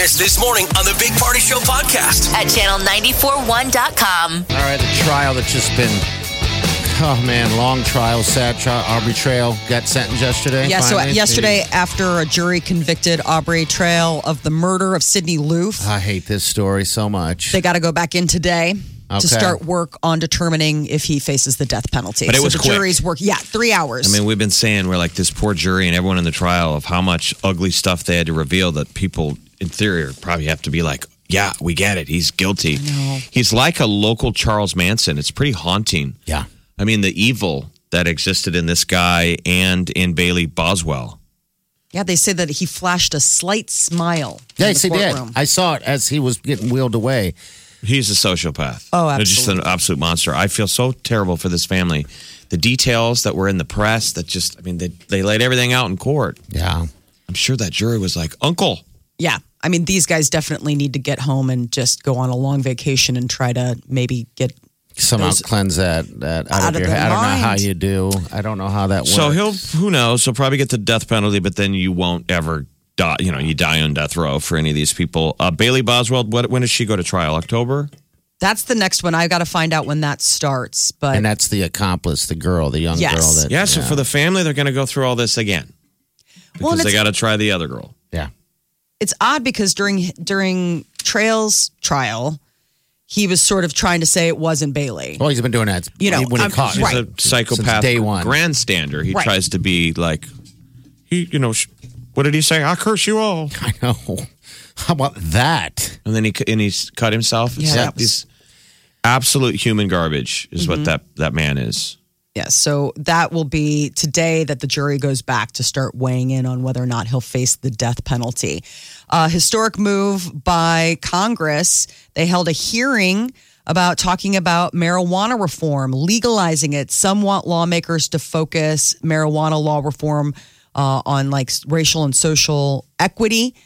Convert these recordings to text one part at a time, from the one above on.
Missed this morning on the Big Party Show podcast. at channel941.com. All right, the trial that's just been, oh man, long trial, sad trial. Aubrey Trail got sentenced yesterday. Yeah, so uh, finally. yesterday, after a jury convicted Aubrey Trail of the murder of Sydney Loofe, I hate this story so much. they got to go back in today Okay. to start work on determining if he faces the death penalty. But it so was the quick. jury's work, yeah, three hours. I mean, we've been saying we're like this poor jury and everyone in the trial of how much ugly stuff they had to reveal that people in theory probably have to be like, yeah, we get it. He's guilty. He's like a local Charles Manson. It's pretty haunting. yeah. I mean, the evil that existed in this guy and in Bailey Boswell. yeah, they say that he flashed a slight smile. in Yes, the he did. courtroom. I saw it as he was getting wheeled away. He's a sociopath. Oh, They're Just an absolute monster. I feel so terrible for this family. The details that were in the press that just, I mean, they, they laid everything out in court. Yeah. I'm sure that jury was like, Uncle, Yeah. I mean, these guys definitely need to get home and just go on a long vacation and try to maybe get. Somehow Those- cleanse that, that out, Out of of your their head. I don't know how you do. I don't know how that works. So he'll, who knows? He'll probably get the death penalty, but then you won't ever die. You know, you die on death row for any of these people. Uh, Bailey Boswell, what, when does she go to trial? October? That's the next one. I've got to find out when that starts. But And that's the accomplice, the girl, the young Yes. girl. That, Yeah, so for the family, they're going to go through all this again because Well, they got to try the other girl. Yeah. it's odd because during during Trail's trial, he was sort of trying to say it wasn't Bailey. Well, he's been doing that. You know, when he I'm- caught. He's Right. a psychopath Since day one. grandstander. He Right. tries to be like, he, you know, sh- what did he say? I curse you all. I know. How about that? And then he and he's cut himself. It's Yeah, like that was- these absolute human garbage is Mm-hmm. what that that man is. Yes, so that will be today that the jury goes back to start weighing in on whether or not he'll face the death penalty. A historic move by Congress. They held a hearing about talking about marijuana reform, legalizing it. Some want lawmakers to focus marijuana law reform uh, on like racial and social equity.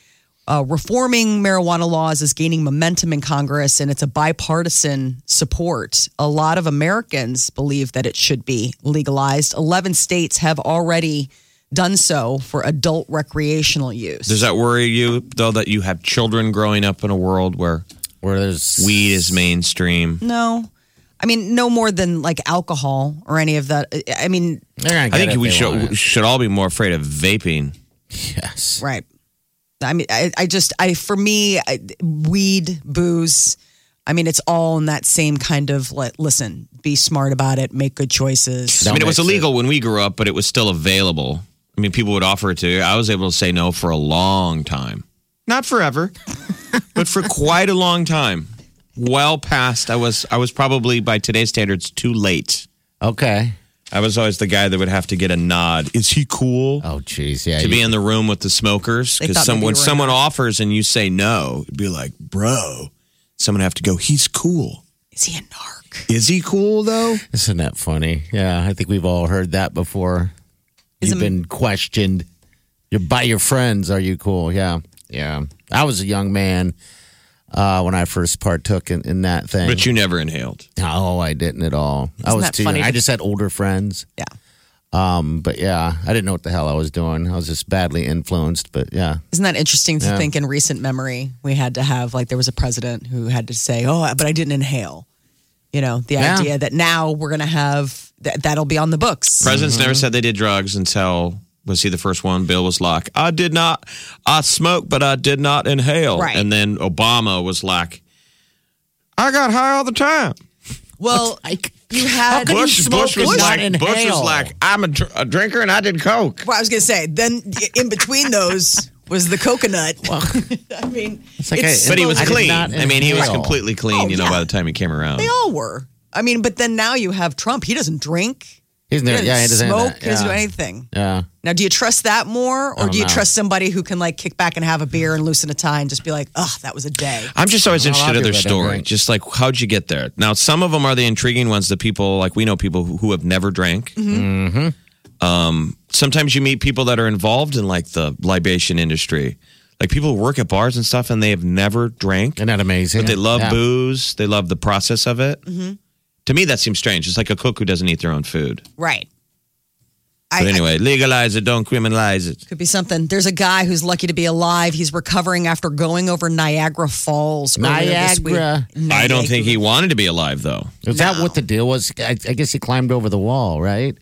Uh, reforming marijuana laws is gaining momentum in Congress and it's a bipartisan support. A lot of Americans believe that it should be legalized. 11 states have already done so for adult recreational use. Does that worry you though that you have children growing up in a world where Where there's weed is mainstream? no. I mean, no more than like alcohol or any of that. I mean, I think we if they want should it. should all be more afraid of vaping. Yes. right. I mean, I, I just, I, for me, I, weed, booze, I mean, it's all in that same kind of like, listen, be smart about it, make good choices. I mean, it was mix it. illegal when we grew up, but it was still available. I mean, people would offer it to you. I was able to say no for a long time. Not forever, but for quite a long time. Well past I was I was probably by today's standards too late. Okay. I was always the guy that would have to get a nod. Is he cool? Oh, jeez. Yeah. to be in the room with the smokers They because thought some, maybe when you were someone not. offers and you say no, it'd be like, bro, someone have to go. He's cool. Is he a narc? Is he cool though? Isn't that funny? Yeah, I think we've all heard that before. Is You've it- been questioned. You're by your friends. Are you cool? Yeah. Yeah. I was a young man uh, when I first partook in, in that thing. But you never inhaled. no, I didn't at all. I Isn't was that too funny young. I just had older friends. Yeah. Um, but yeah, I didn't know what the hell I was doing. I was just badly influenced. But yeah, Isn't that interesting to Yeah. think in recent memory? We had to have, like, there was a president who had to say, oh, but I didn't inhale. You know, the Yeah. idea that now we're going to have, that, that'll be on the books. Presidents Mm-hmm. never said they did drugs until was he the first one? Bill was like, I did not, I smoked, but I did not inhale. Right. And then Obama was like, I got high all the time. Well, you had. Bush, Bush was and like, not Bush was like, I'm a, dr- a drinker and I did coke. Well, I was going to say, then in between those was the coconut. I mean, it's like it's I- But he was I clean. not I mean, he was completely clean. Oh, you know, yeah. by the time he came around. they all were. I mean, but then now you have Trump. He doesn't drink. He's He never, yeah, he doesn't smoke. that. He doesn't do Yeah. anything. yeah. Now, do you trust that more, or don't you know. trust somebody who can like kick back and have a beer and loosen a tie and just be like, "Oh, that was a day." I'm just always Well, a interested in their people don't story. drink. Just like, how'd you get there? Now, some of them are the intriguing ones. The people, like we know people who, who have never drank. Mm-hmm. Um, sometimes you meet people that are involved in like the libation industry, like people who work at bars and stuff, and they have never drank, Isn't that amazing? but they love Yeah. booze. They love the process of it. To me, that seems strange. It's like a cook who doesn't eat their own food. Right. But anyway, legalize it, don't criminalize it. Could be something. There's a guy who's lucky to be alive. He's recovering after going over Niagara Falls. earlier this week. Niagara. I don't think he wanted to be alive, though. Is that what the deal was? I, I guess he climbed over the wall, right?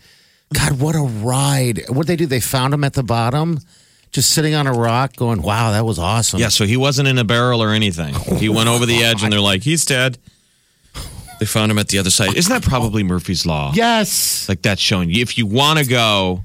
God, what a ride! What did they do? They found him at the bottom, just sitting on a rock, going, "Wow, that was awesome." Yeah, so he wasn't in a barrel or anything. He went over the edge, and they're like, "He's dead." They found him at the other side. Isn't that probably Murphy's law? Yes. Like that's showing you if you want to go,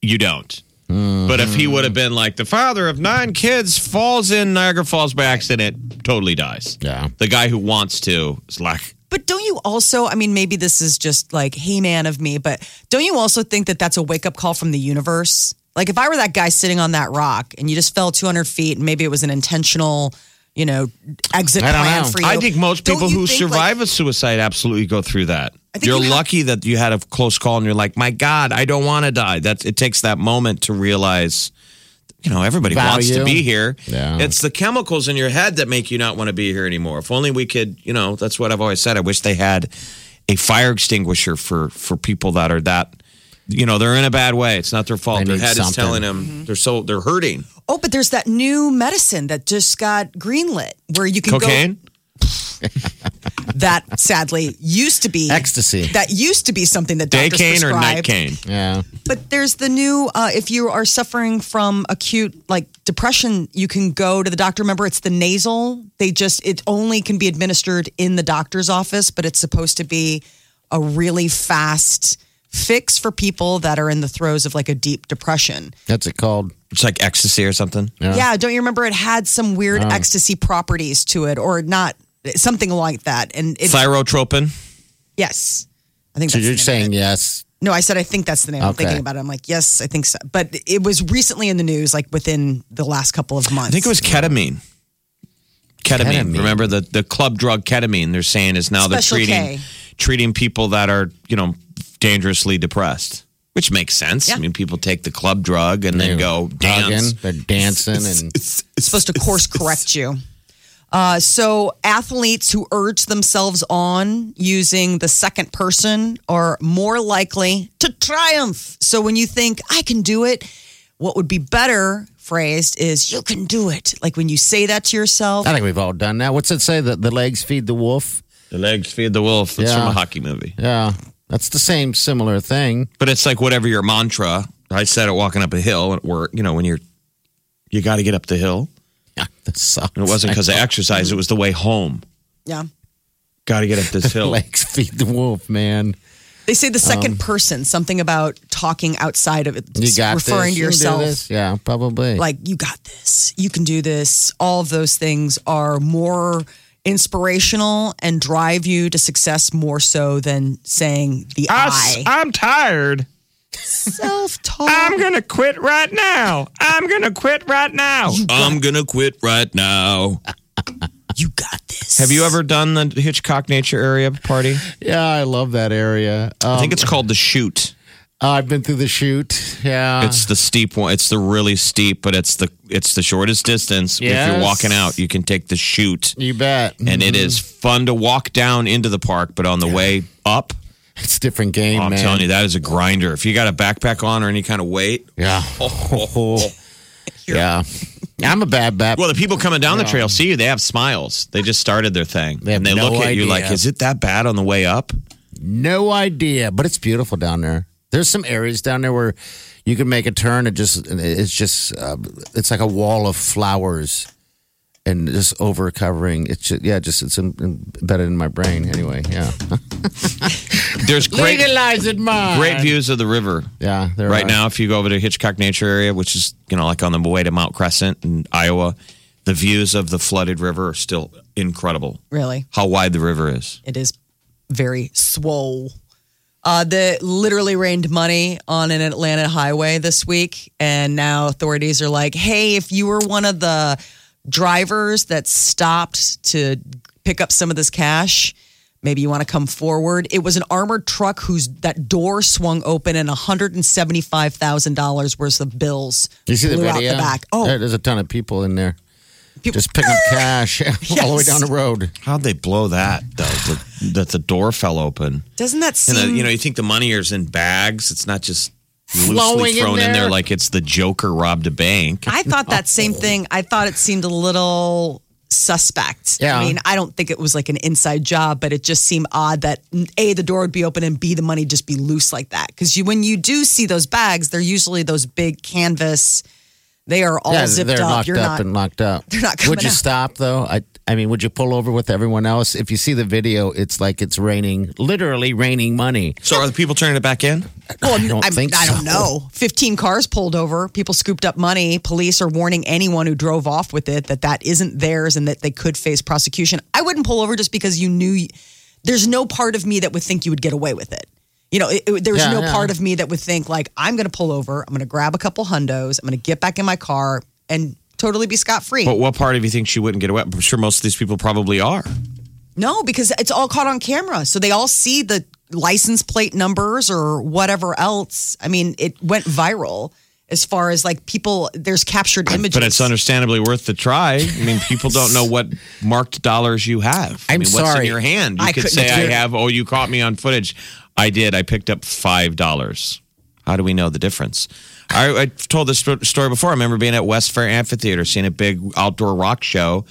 you don't. But if he would have been like the father of nine kids falls in Niagara Falls by accident, totally dies. Yeah. The guy who wants to is like, But don't you also, I mean, maybe this is just like, hey man of me, but don't you also think that that's a wake up call from the universe? Like if I were that guy sitting on that rock and you just fell 200 feet and maybe it was an intentional, you know, exit I plan know. for you. I think most Don't people who think, survive like, a suicide absolutely go through that. You're you have- lucky that you had a close call and you're like, my God, I don't want to die. That it takes that moment to realize, you know, everybody wants to be here. Yeah. It's the chemicals in your head that make you not want to be here anymore. If only we could, you know, that's what I've always said. I wish they had a fire extinguisher for for people that are that. You know, they're in a bad way. It's not their fault. They Their need head is telling them they're so they're hurting. Oh, but there's that new medicine that just got greenlit where you can Cocaine. go. That sadly used to be Ecstasy. That used to be something that Day doctors cane or night cane? Yeah. But there's the new, uh, if you are suffering from acute like depression, you can go to the doctor. Remember, it's the nasal. They just, it only can be administered in the doctor's office, but it's supposed to be a really fast fix for people that are in the throes of like a deep depression. That's it called. It's like ecstasy or something. Yeah. don't you remember it had some weird oh. ecstasy properties to it or not something like that? And it, Thyrotropin. yes. I think So that's you're the name of saying it. yes. No, I said I think that's the name. I'm thinking about it. I'm like, yes, I think so. But it was recently in the news, like within the last couple of months. I think it was ketamine. Ketamine. Ketamine. Remember the the club drug ketamine? They're saying is now Special they're treating K. treating people that are you know dangerously depressed, which makes sense. Yeah. I mean, people take the club drug and then go dance. Hugging, They're dancing and It's supposed to course correct you. Uh, so athletes who urge themselves on using the second person are more likely to triumph. So when you think I can do it, what would be better phrased is you can do it. Like when you say that to yourself. I think we've all done that. What's it say? That the legs feed the wolf. The legs feed the wolf. It's Yeah. from a hockey movie, Yeah, that's the same similar thing. but it's like whatever your mantra. I said it walking up a hill, where you know when you're you got to get up the hill, Yeah, that sucks. and it wasn't because of exercise; it was the way home. Yeah. Got to get up this hill. legs feed the wolf, man. They say the second person, something about talking outside of it, Um, You got referring this. to You can do yourself. this. Yeah, probably. like you got this you can do this all of those things are more inspirational and drive you to success more so than saying the i I'm tired. self-talk I'm gonna quit right now. I'm gonna quit right now. I'm gonna quit right now. you got this Have you ever done the Hitchcock Nature Area party? yeah, I love that area. Um, I think it's called the Chute. I've been through the chute. Yeah, It's the steep one. It's the really steep, but it's the it's the shortest distance. If Yes. you're walking out, you can take the Chute, you bet. and it mm-hmm. is fun to walk down into the park. But on the way up, It's a different game, oh, I'm man. telling you, that is a grinder. If you got a backpack on or any kind of weight, Yeah. Oh. yeah. I'm a bad bat. Well, the people coming down the trail see you. They have smiles. They just started their thing, They have and they no look at you idea. like, "Is it that bad on the way up?" No idea, but it's beautiful down there. There's some areas down there where you can make a turn. It just it's just uh, it's like a wall of flowers and just over covering. It's just, yeah, just it's in, embedded in my brain anyway. Yeah, There's great, legalize it, man. great views of the river Yeah, there right are. now. If you go over to Hitchcock Nature Area, which is you know like on the way to Mount Crescent in Iowa, the views of the flooded river are still incredible. really How wide the river is. it is very swole Uh, the literally rained money on an Atlanta highway this week, and now authorities are like, "Hey, if you were one of the drivers that stopped to pick up some of this cash, maybe you want to come forward." It was an armored truck whose that door swung open, and one hundred and seventy five thousand dollars worth of bills You see the blew video? out the back. Oh, There- there's a ton of people in there. People- Just picking up cash all the way down the road. How'd they blow that? Though the, that the door fell open. doesn't that And seem? the, you know, you think the money is in bags. It's not just loosely Flowing in thrown in there there. like it's the Joker robbed a bank. I thought that same oh. thing. I thought it seemed a little suspect. Yeah. I mean, I don't think it was like an inside job, but it just seemed odd that A, the door would be open and B, the money just be loose like that. Because you, when you do see those bags, they're usually those big canvas, they are all yeah, zipped they're up. locked You're up not. and locked up. they're not coming Would you out. stop though? I I mean, would you pull over with everyone else? If you see the video, it's like it's raining, literally raining money. So are the people turning it back in? Well, I don't I'm- think I don't so. know. 15 cars pulled over. People scooped up money. Police are warning anyone who drove off with it that that isn't theirs and that they could face prosecution. I wouldn't pull over just because you knew. There's no part of me that would think you would get away with it. You know, it, it- there's Yeah, no yeah. part of me that would think like I'm going to pull over. I'm going to grab a couple hundos. I'm going to get back in my car and totally be scot free. But what part of you think she wouldn't get away? I'm sure most of these people probably are. No, because it's all caught on camera. So they all see the license plate numbers or whatever else. I mean, it went viral as far as like people, there's captured images. But it's understandably worth the try. I mean, people don't know what marked dollars you have. I I'm mean, what's in sorry. your hand? You I could say, I have, oh, you caught me on footage. I did. I picked up $5. How do we know the difference? I, I've told this story before. I remember being at Westfair Amphitheater, seeing a big outdoor rock show,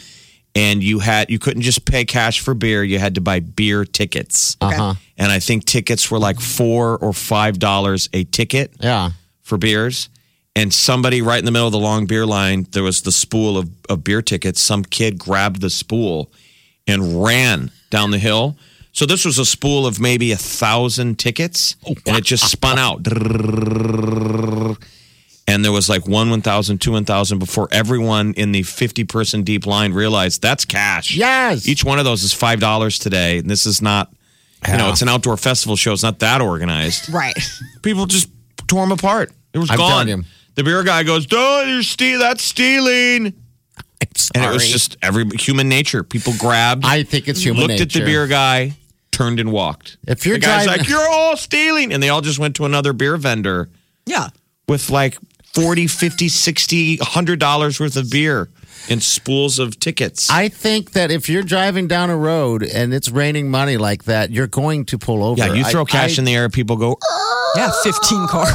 and you had you couldn't just pay cash for beer. You had to buy beer tickets. Uh-huh. And I think tickets were like four or five dollars a ticket Yeah. for beers. And somebody right in the middle of the long beer line, there was the spool of, of beer tickets. Some kid grabbed the spool and ran down the hill. So this was a spool of maybe a thousand tickets, oh, and it just spun out. And there was like one 1,000, two 1,000 before everyone in the 50 person deep line realized that's cash. Yes. Each one of those is $5 today. And this is not, you know, it's an outdoor festival show. It's not that organized right. people just tore them apart. It was I'm gone. The beer guy goes, "Oh, you're ste- that's stealing," and it was just every human nature. People grabbed, I think it's human looked at the beer guy, turned and walked. If you're the guy's driving- like, "You're all stealing," and they all just went to another beer vendor Yeah. with like 40, 50, 60, 100 dollars worth of beer in spools of tickets. I think that if you're driving down a road and it's raining money like that, you're going to pull over. yeah, you throw I- cash I, in the air, people go. Ah, Yeah. 15 cars.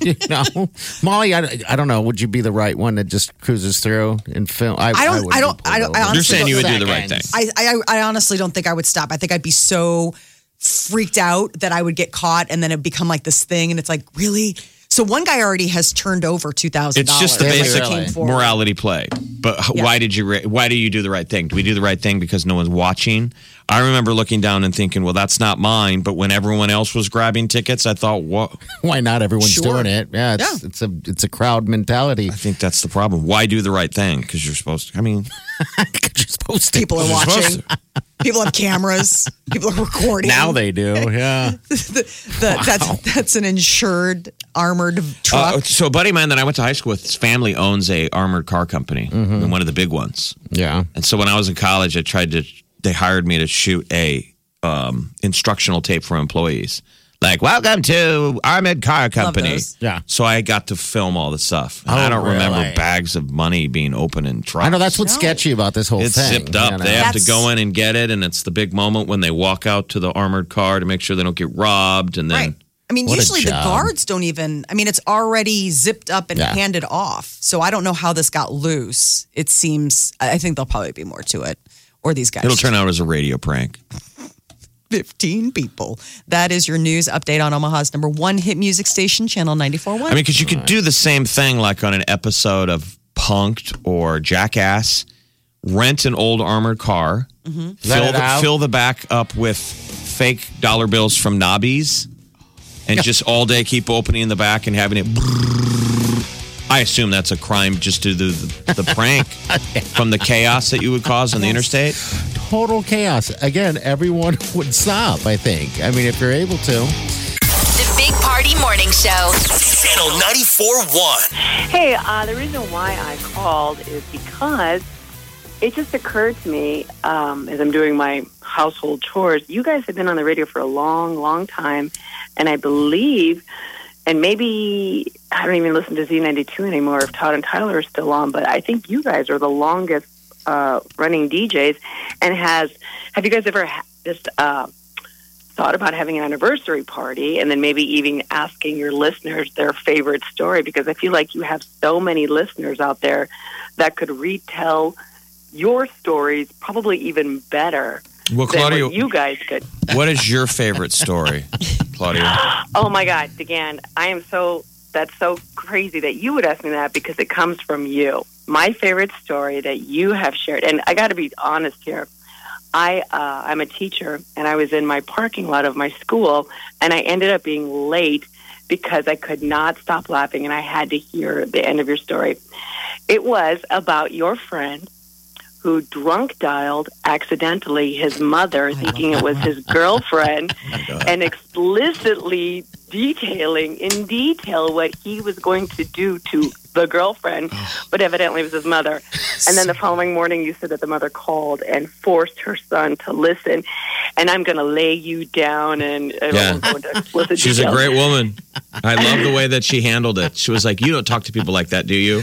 You know, Molly, I, I don't know. Would you be the right one that just cruises through and film? I, I don't- wouldn't I don't- I don't- I honestly You're saying you would do the right thing. I, I, I honestly don't think I would stop. I think I'd be so freaked out that I would get caught and then it'd become like this thing. And it's like, really? So one guy already has turned over $2,000. It's just the Really? basic Really? morality play. But Yeah. why did you why do you do the right thing? Do we do the right thing because no one's watching? I remember looking down and thinking, well, that's not mine. But when everyone else was grabbing tickets, I thought, what? Why not? Everyone's Sure. doing it. Yeah, it's, Yeah. it's a it's a crowd mentality. I think that's the problem. Why do the right thing? Because you're supposed to. I mean, you're supposed to. People are watching. People have cameras. People are recording. Now they do. Yeah. The- that's that's an insured armored truck. uh, so a buddy of mine that I went to high school with, his family owns a armored car company, and one of the big ones. Yeah. And so when I was in college, I tried to. They hired me to shoot a um, instructional tape for employees, like "Welcome to Armored Car Company." those. Yeah. So I got to film all the stuff. Oh, I don't remember bags of money being open in trucks. I know that's what's sketchy about this whole It's thing. zipped up. you know? They have to go in and get it, and it's the big moment when they walk out to the armored car to make sure they don't get robbed, and then. Right. I mean, What usually the guards don't even, I mean, it's already zipped up and Yeah. handed off. So I don't know how this got loose. It seems, I I think there'll probably be more to it. Or these guys. It'll turn out as a radio prank. 15 people. That is your news update on Omaha's number one hit music station, Channel 94.1. I mean, because you could do the same thing like on an episode of Punked or Jackass. Rent an old armored car, Mm-hmm. fill, the, fill the back up with fake dollar bills from Nobbies, and just all day keep opening the back and having it. I assume that's a crime just to the, the prank from the chaos that you would cause on the interstate. Total chaos. Again, everyone would stop, I think. I mean, if you're able to. The Big Party Morning Show. Channel 94.1. Hey, uh, the reason why I called is because it just occurred to me um, as I'm doing my household chores. You guys have been on the radio for a long, long time, and I believe, and maybe I don't even listen to Z92 anymore if Todd and Tyler are still on, but I think you guys are the longest uh, running DJs. And has have you guys ever just uh, thought about having an anniversary party and then maybe even asking your listeners their favorite story because I feel like you have so many listeners out there that could retell your stories probably even better Well, than Claudia, you guys could. what is your favorite story, Claudia? Oh my God, DeGan, I am so that's so crazy that you would ask me that because it comes from you. My favorite story that you have shared, and I got to be honest here. I uh, I'm a teacher, and I was in my parking lot of my school, and I ended up being late because I could not stop laughing, and I had to hear the end of your story. It was about your friend who drunk dialed accidentally his mother, thinking it was his girlfriend, oh and explicitly detailing in detail what he was going to do to the girlfriend, oh. but evidently it was his mother. And then the following morning, you said that the mother called and forced her son to listen. And I'm going to lay you down and, Yeah. won't go into explicit She's a great woman. I love the way that she handled it. She was like, "You don't talk to people like that, do you?"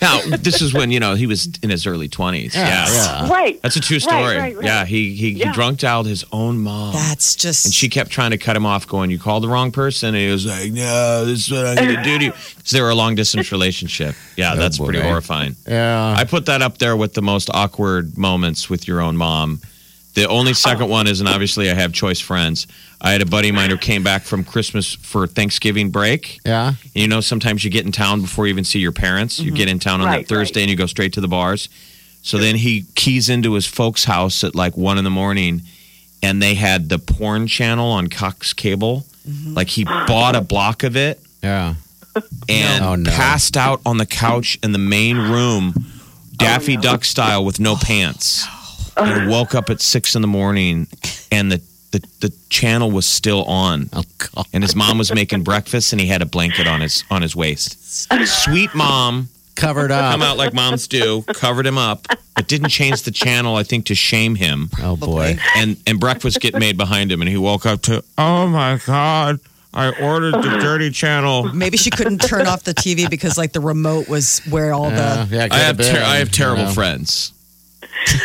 Now, this is when you know he was in his early twenties. Yeah, yeah. Right. that's a true story. right, right. Yeah, he he, Yeah. he drunk dialed his own mom. That's just. And she kept trying to cut him off, going, "You called the wrong person." And he was like, "No, this is what I'm going to do to you." Because they were a long distance relationship. Yeah, oh, that's boy. pretty horrifying. Yeah. I put that up there with the most awkward moments with your own mom. The only oh. second one is, and obviously I have choice friends. I had a buddy of mine who came back from Christmas for Thanksgiving break. yeah. You know, sometimes you get in town before you even see your parents. You mm-hmm. get in town on Right, that Thursday and you go straight to the bars. So then he keys into his folks' house at like one in the morning, and they had the porn channel on Cox Cable. Mm-hmm. Like he bought a block of it Yeah. and Oh, no. passed out on the couch in the main room, oh, Daffy Duck style, with no oh, pants. And woke up at six in the morning, and the, the, the channel was still on. Oh God. And his mom was making breakfast, and he had a blanket on his on his waist. Sweet mom, Covered up. come out like moms do, covered him up, but didn't change the channel. I think to shame him. Oh boy. And and breakfast get made behind him, and he woke up to, oh my god, I ordered the dirty channel. Maybe she couldn't turn off the TV because like the remote was where all Yeah, the. yeah, I have ter- I have terrible you know. friends.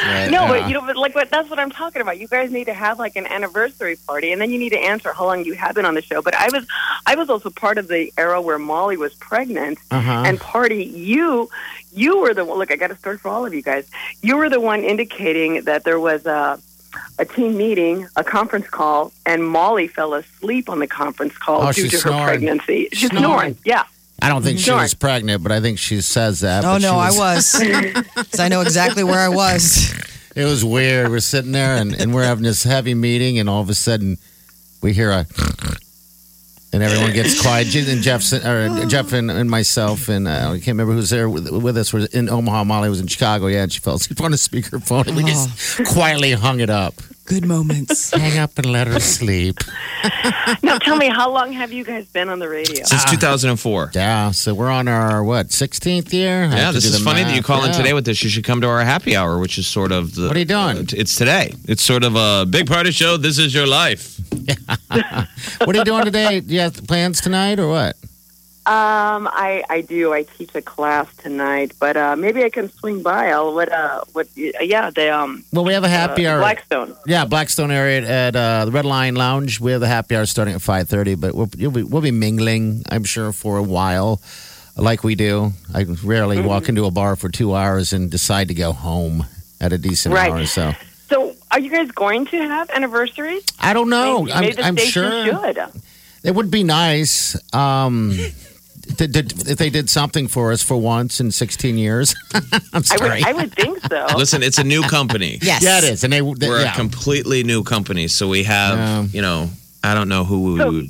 Right, No, yeah. but you know, but like, but that's what I'm talking about. You guys need to have like an anniversary party, and then you need to answer how long you have been on the show. But I was, I was also part of the era where Molly was pregnant, Uh-huh. and party. You, you were the one. Look, I got a story for all of you guys. You were the one indicating that there was a. A team meeting, a conference call, and Molly fell asleep on the conference call Oh, due to her pregnancy. She's Snoring. snoring. Yeah. I don't think she was pregnant, but I think she says that. Oh no, she I was. 'Cause I know exactly where I was. It was weird. We're sitting there and, and we're having this heavy meeting, and all of a sudden we hear a, and everyone gets quiet. And Jeff, or Jeff and, and myself, and uh, I can't remember who's there with, with us. Was in Omaha. Molly was in Chicago. Yeah, and she fell asleep on the speakerphone, and we just quietly hung it up. Good moments. Hang up and let her sleep. Now, tell me, how long have you guys been on the radio? Since 2004. Yeah, so we're on our what 16th year. I Yeah, have to this do is the funny that math. you call in Yeah. today with this. You should come to our happy hour, which is sort of the. What are you doing? uh, it's today. It's sort of a big party show. This is your life. What are you doing today? Do you have plans tonight or what? Um, I I do. I teach a class tonight, but uh, maybe I can swing by. I'll what uh what yeah the um Well, we have a happy uh, hour. Blackstone. Yeah, Blackstone area at uh, the Red Lion Lounge. We have the happy hour starting at five thirty, but we'll, you'll be, we'll be mingling, I'm sure, for a while, like we do. I rarely Mm-hmm. walk into a bar for two hours and decide to go home at a decent Right. hour. So So, are you guys going to have anniversaries? I don't know. Maybe, I'm, maybe I'm sure should. it would be nice. Um, th- th- if they did something for us for once in 16 years. I'm I sorry. would I would think so. Listen, it's a new company. Yes. yeah, it is, and they, they We're yeah. a completely new company, so we have, Yeah. you know, I don't know who we So- would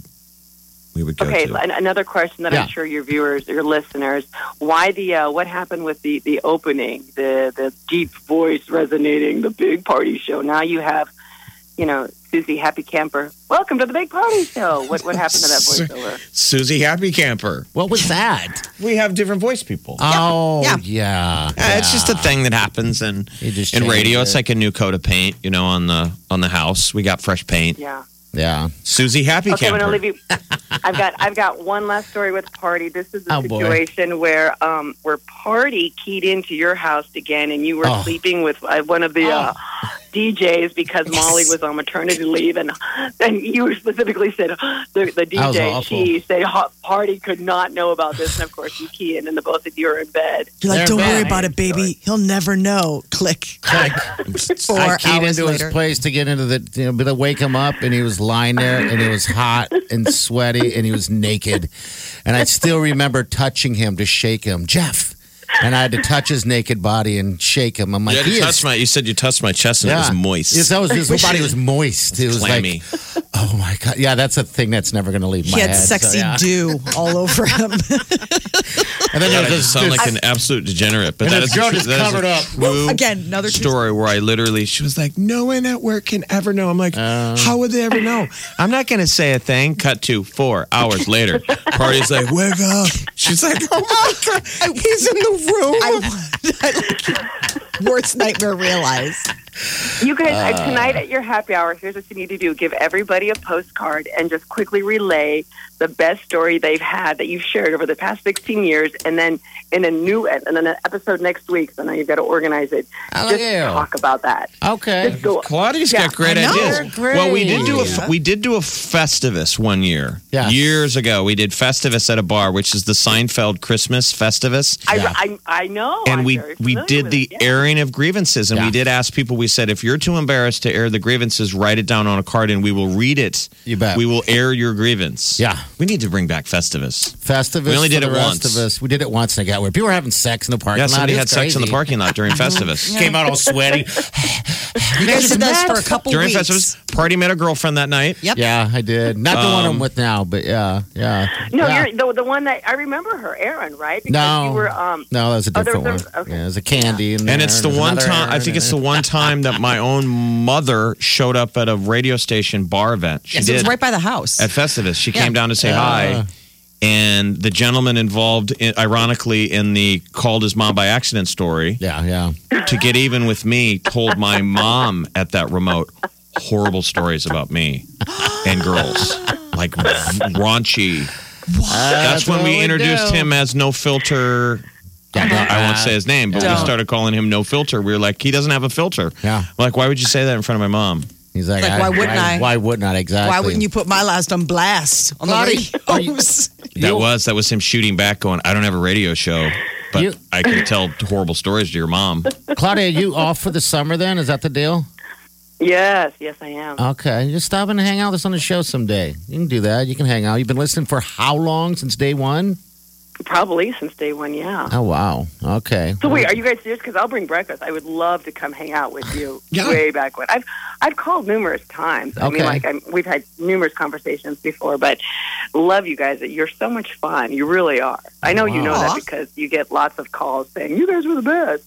we would go Okay, to. so another question that Yeah. I'm sure your viewers, your listeners, why the uh, what happened with the the opening, the the deep voice resonating, the big party show? Now you have, you know, Susie Happy Camper. Welcome to the Big Party Show. What what happened to that voiceover? Susie Happy Camper. What was that? We have different voice people. Oh, Yeah. yeah. Uh, It's just a thing that happens in just in changed radio. It's like a new coat of paint, you know, on the on the house. We got fresh paint. Yeah. Yeah. Susie Happy Okay, I'm gonna leave you. I've got I've got one last story with Party. This is a Oh, boy. situation where um where Party keyed into your house again, and you were Oh. sleeping with uh, one of the uh, DJs because Molly was on maternity leave, and and you specifically said the, the DJ she said "Hot Party could not know about this, and of course you key in, and the both of you are in bed. You're like, They're don't worry about it, baby. He'll never know. Click. Like, Four I keyed hours into later. his place to get into the, you know, to wake him up, and he was lying there, and it was hot and sweaty, and he was naked, and I still remember touching him to shake him, Jeff, and I had to touch his naked body and shake him. I'm like, you had he to is- my. You said you touched my chest and it was moist. Yes, that was his whole body was moist. It was clammy. like, oh my god, yeah, that's a thing that's never going to leave my He had head. so, sexy yeah. dew all over him. And then God, I there was just this, sound this- like an absolute degenerate. But And that his is a girl true- just a covered up. true Again, another story where I literally she was like, "No one at work can ever know." I'm like, Uh. "How would they ever know?" I'm not going to say a thing. Cut to four hours later. Party's like, "Wake up!" She's like, "Oh my god, he's in the room." I, I like worst nightmare realized. You guys, uh, tonight at your happy hour, here's what you need to do: give everybody a postcard and just quickly relay the best story they've had that you've shared over the past 16 years, and then in a new and then an episode next week. So now you've got to organize it. Oh, just yeah. talk about that. okay. Just go. Claudia's Yeah, got great ideas. They're Well, we did do a great. we did do a Festivus one year. Yes. Years ago, we did Festivus at a bar, which is the Seinfeld Christmas Festivus. I, I, I know. and I'm we we did the it. Yeah. airing of grievances, and Yeah. we did ask people. We said, if you're too embarrassed to air the grievances, write it down on a card, and we will read it. You bet. We will air your grievance. Yeah. we need to bring back Festivus. Festivus. We only did it the rest once. Of us. We did it once and I got weird. People were having sex in the parking Yeah, lot. somebody It had was sex in the parking lot during Festivus. Came out all sweaty. You guys did this for a couple During weeks. Festivus, party met a girlfriend that night. Yep. yeah, I did. Not the one I'm with now, but yeah, yeah. No, yeah. you're the, the one that I remember her, Aaron, right? Because No. you were um. No, that was a Oh, there different was- one. there was- okay. Yeah, there's a candy in there. And it's the one time, I think it's the one time that my own mother showed up at a radio station bar event. She Yes, it did was right by the house. at Festivus. She Yeah. came down to say uh. hi. And the gentleman involved, in, ironically, in the called his mom by accident story Yeah, yeah. to get even with me, told my mom at that remote horrible stories about me and girls, like raunchy. That's when we we introduced do. him as no filter. I won't say his name, but we Don't. started calling him no filter. We were like, he doesn't have a filter. Yeah. We're like, why would you say that in front of my mom? He's like, Like, why wouldn't I? Why wouldn't I? Exactly. Why wouldn't you put my last on blast on Claudia, the are oh, you- radios? That was that was him shooting back, going, I don't have a radio show, but You- I can tell horrible stories to your mom. Claudia, are you off for the summer then? Is that the deal? Yes, yes, I am. Okay. Just stop and hang out with us on the show someday. You can do that. You can hang out. You've been listening for how long? Since day one? Probably since day one. Yeah. Oh, wow. Okay. So wait, are you guys serious? Because I'll bring breakfast. I would love to come hang out with you. Yeah. Way back when I've I've called numerous times. I mean, like I'm, we've had numerous conversations before, but love you guys. You're so much fun. You really are. I know you know that because you get lots of calls saying you guys were the best.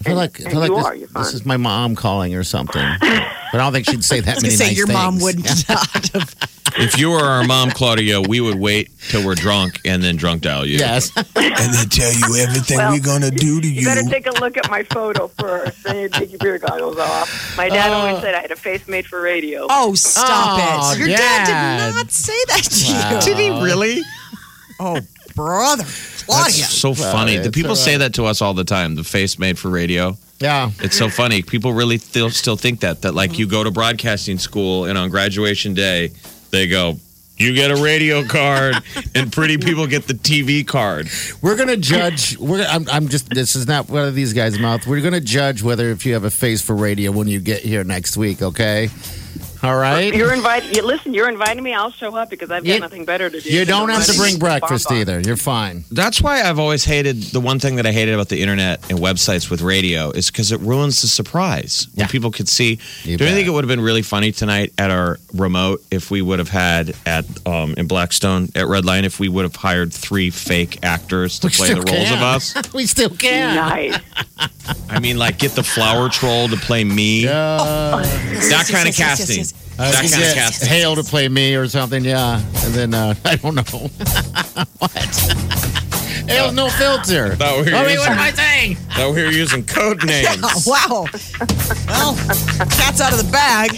I feel like, I feel like you this, are. This is my mom calling or something. but I don't think she'd say that I was many gonna say nice your mom would not have. If you were our mom, Claudia, we would wait till we're drunk and then drunk dial you. Yes. And then tell you everything Well, we're gonna do to You you. better take a look at my photo first. Then you take your beer goggles off. My dad Oh. always said I had a face made for radio. Oh, stop Oh, it! Your dad. Dad. did not say that to Wow. you. Did he really? Oh, brother, Claudia. That's so funny. it's the people all say that to us all the time. The face made for radio. Yeah. It's so funny. People really still still think that that like you go to broadcasting school and on graduation day they go, you get a radio card, and pretty people get the TV card. We're gonna judge. We're. I'm, I'm just. This is not one of these guys' mouth. We're gonna judge whether if you have a face for radio when you get here next week. Okay. All right. You're invited. You, listen, you're inviting me. I'll show up because I've got You- nothing better to do. You don't have to bring breakfast either. You're fine. That's why I've always hated the one thing that I hated about the internet and websites with radio is because it ruins the surprise. When Yeah. people could see. You do you bet. think it would have been really funny tonight at our remote if we would have had at um, in Blackstone at Red Lion if we would have hired three fake actors to We play the roles can. of us? we still can. Nice. I mean, like get the flower troll to play me. that kind of casting. Uh, that kind of casting. Hale to play me or something, yeah. And then uh, I don't know what. Hale, no filter. Thought we were I mean, using- what am I saying? Thought we were using code names. wow. Well, cat's out of the bag.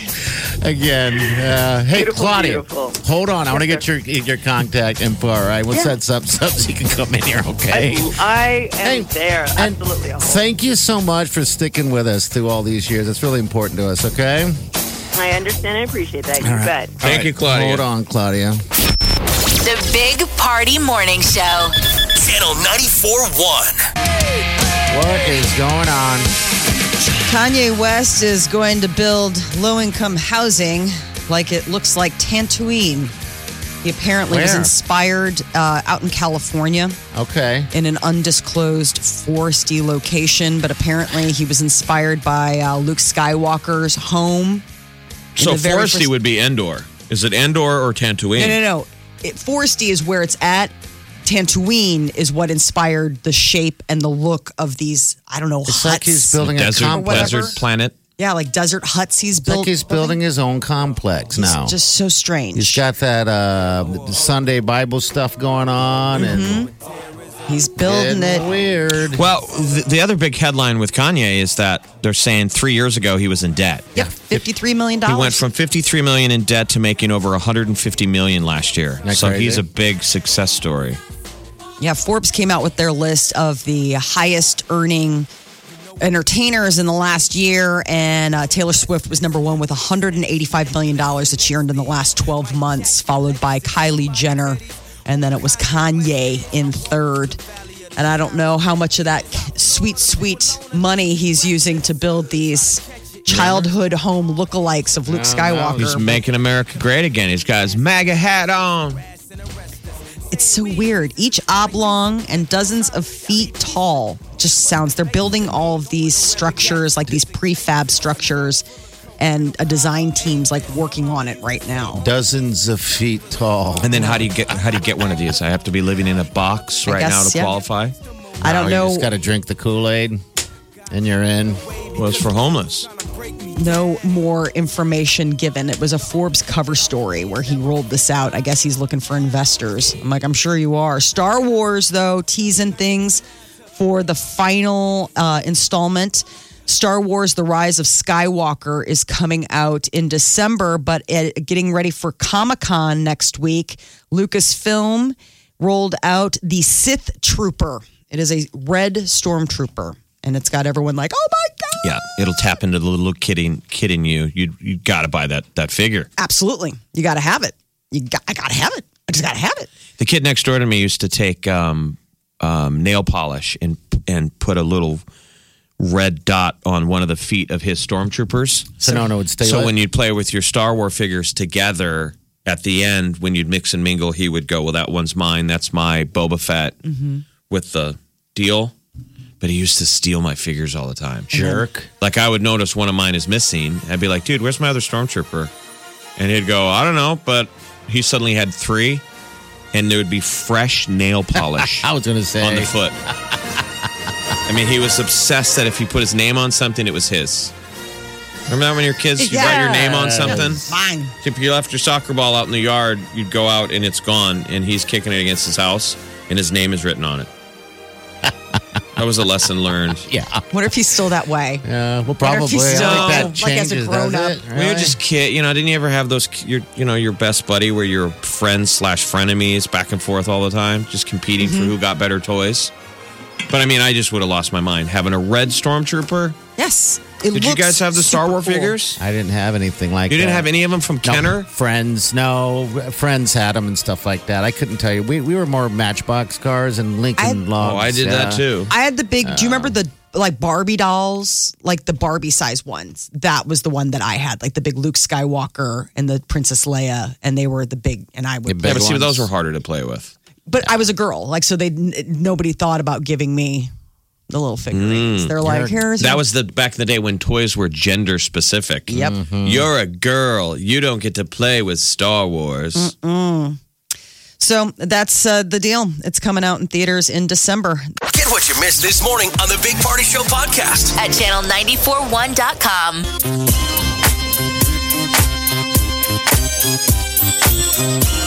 Again, uh, hey Beautiful, Claudia, beautiful. hold on. I want to get your your contact info. All right, we'll set something up so you can come in here. Okay. I am Hey, there. and Absolutely. Thank you so much for sticking with us through all these years. It's really important to us. Okay. I understand I appreciate that. You All right. bet. Thank you, Claudia. Hold on, Claudia. The Big Party Morning Show. Channel 94.1. What is going on? Kanye West is going to build low income housing like it looks like Tatooine. He apparently was inspired uh, out in California Okay. in an undisclosed foresty location, but apparently he was inspired by uh, Luke Skywalker's home. So Foresty first- would be Endor. Is it Endor or Tatooine? No, no, no. It, foresty is where it's at. Tatooine is what inspired the shape and the look of these, I don't know, It's huts. like he's building a Desert, complex. desert planet. yeah, like desert huts he's It's like he's building his own complex It's now. just so strange. He's got that uh, Sunday Bible stuff going on, and He's building Getting it. weird. Well, the, the other big headline with Kanye is that they're saying three years ago he was in debt. Yep, fifty-three million He went from 53 million in debt to making over 150 million last year. that So crazy? he's a big success story. Yeah, Forbes came out with their list of the highest earning entertainers in the last year, and uh, Taylor Swift was number one with $185 million that she earned in the last 12 months, followed by Kylie Jenner, and then it was Kanye in third. And I don't know how much of that sweet, sweet money he's using to build these childhood home lookalikes of Luke Skywalker. He's making America great again. He's got his MAGA hat on. It's so weird. Each oblong and dozens of feet tall just sounds. They're building all of these structures, like these prefab structures, and a design team's like working on it right now. dozens of feet tall. And then how do you get how do you get one of these? I have to be living in a box I right now to yeah. qualify. I don't You know. just got to drink the Kool Aid, and you're in. Well, it's for homeless. No more information given. It was a Forbes cover story where he rolled this out. I guess he's looking for investors. I'm like, I'm sure you are. Star Wars, though, teasing things for the final uh, installment. Star Wars: The Rise of Skywalker is coming out in December, but getting ready for Comic Con next week. Lucasfilm rolled out the Sith Trooper. It is a red stormtrooper, and it's got everyone like, "Oh my god!" Yeah, it'll tap into the little kid in, kid in you. You you got to buy that that figure. Absolutely. You got to have it. You got, I got to have it. I just got to have it. The kid next door to me used to take um, um, nail polish and and put a little red dot on one of the feet of his stormtroopers. So no one would stay. So lit. when you'd play with your Star Wars figures together, at the end when you'd mix and mingle, he would go, "Well, that one's mine. That's my Boba Fett with the deal." But he used to steal my figures all the time. jerk. Like I would notice one of mine is missing. I'd be like, "Dude, where's my other stormtrooper?" And he'd go, "I don't know," but he suddenly had three, and there would be fresh nail polish I was gonna say on the foot. I mean, he was obsessed that if he put his name on something, it was his. Remember that when you're kids, you got your name on something? Fine. If you left your soccer ball out in the yard, you'd go out and it's gone, and he's kicking it against his house, and his name is written on it. That was a lesson learned. Yeah. What if he's still that way? Yeah. Well, What if probably. he's I still- think that like as a changes, grown-up. it? We were Really? just kid, you know. Didn't you ever have those, your, you know, your best buddy where you're friends slash frenemies back and forth all the time, just competing Mm-hmm. for who got better toys? But I mean, I just would have lost my mind having a red stormtrooper. Yes. It Did you guys have the Star super Wars cool. figures? I didn't have anything like that. You didn't that. have any of them from No, Kenner? friends, no. Friends had them and stuff like that. I couldn't tell you. We, we were more Matchbox cars and Lincoln I- Logs. Oh, I did yeah. that too. I had the big. do you remember Um, the like Barbie dolls, like the Barbie size ones? That was the one that I had, like the big Luke Skywalker and the Princess Leia, and they were the big. And I would. The Yeah, big but see, those were harder to play with. but I was a girl, like so they nobody thought about giving me the little figurines. They're like, here's Mm. That your- was the back in the day when toys were gender specific. Yep. Mm-hmm. You're a girl. You don't get to play with Star Wars. So that's uh, the deal. It's coming out in theaters in December. Get what you missed this morning on the Big Party Show podcast. At channel941.com. Squirrel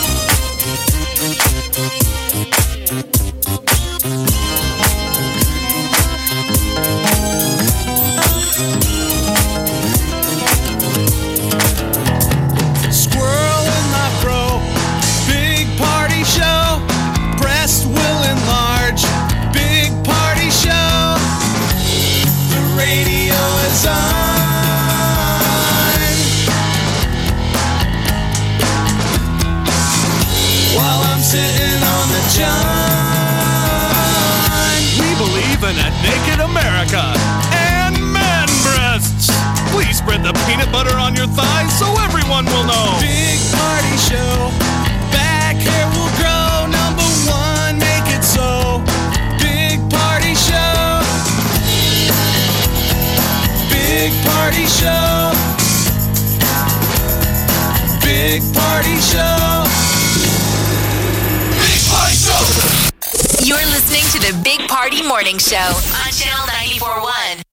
Show on channel 941.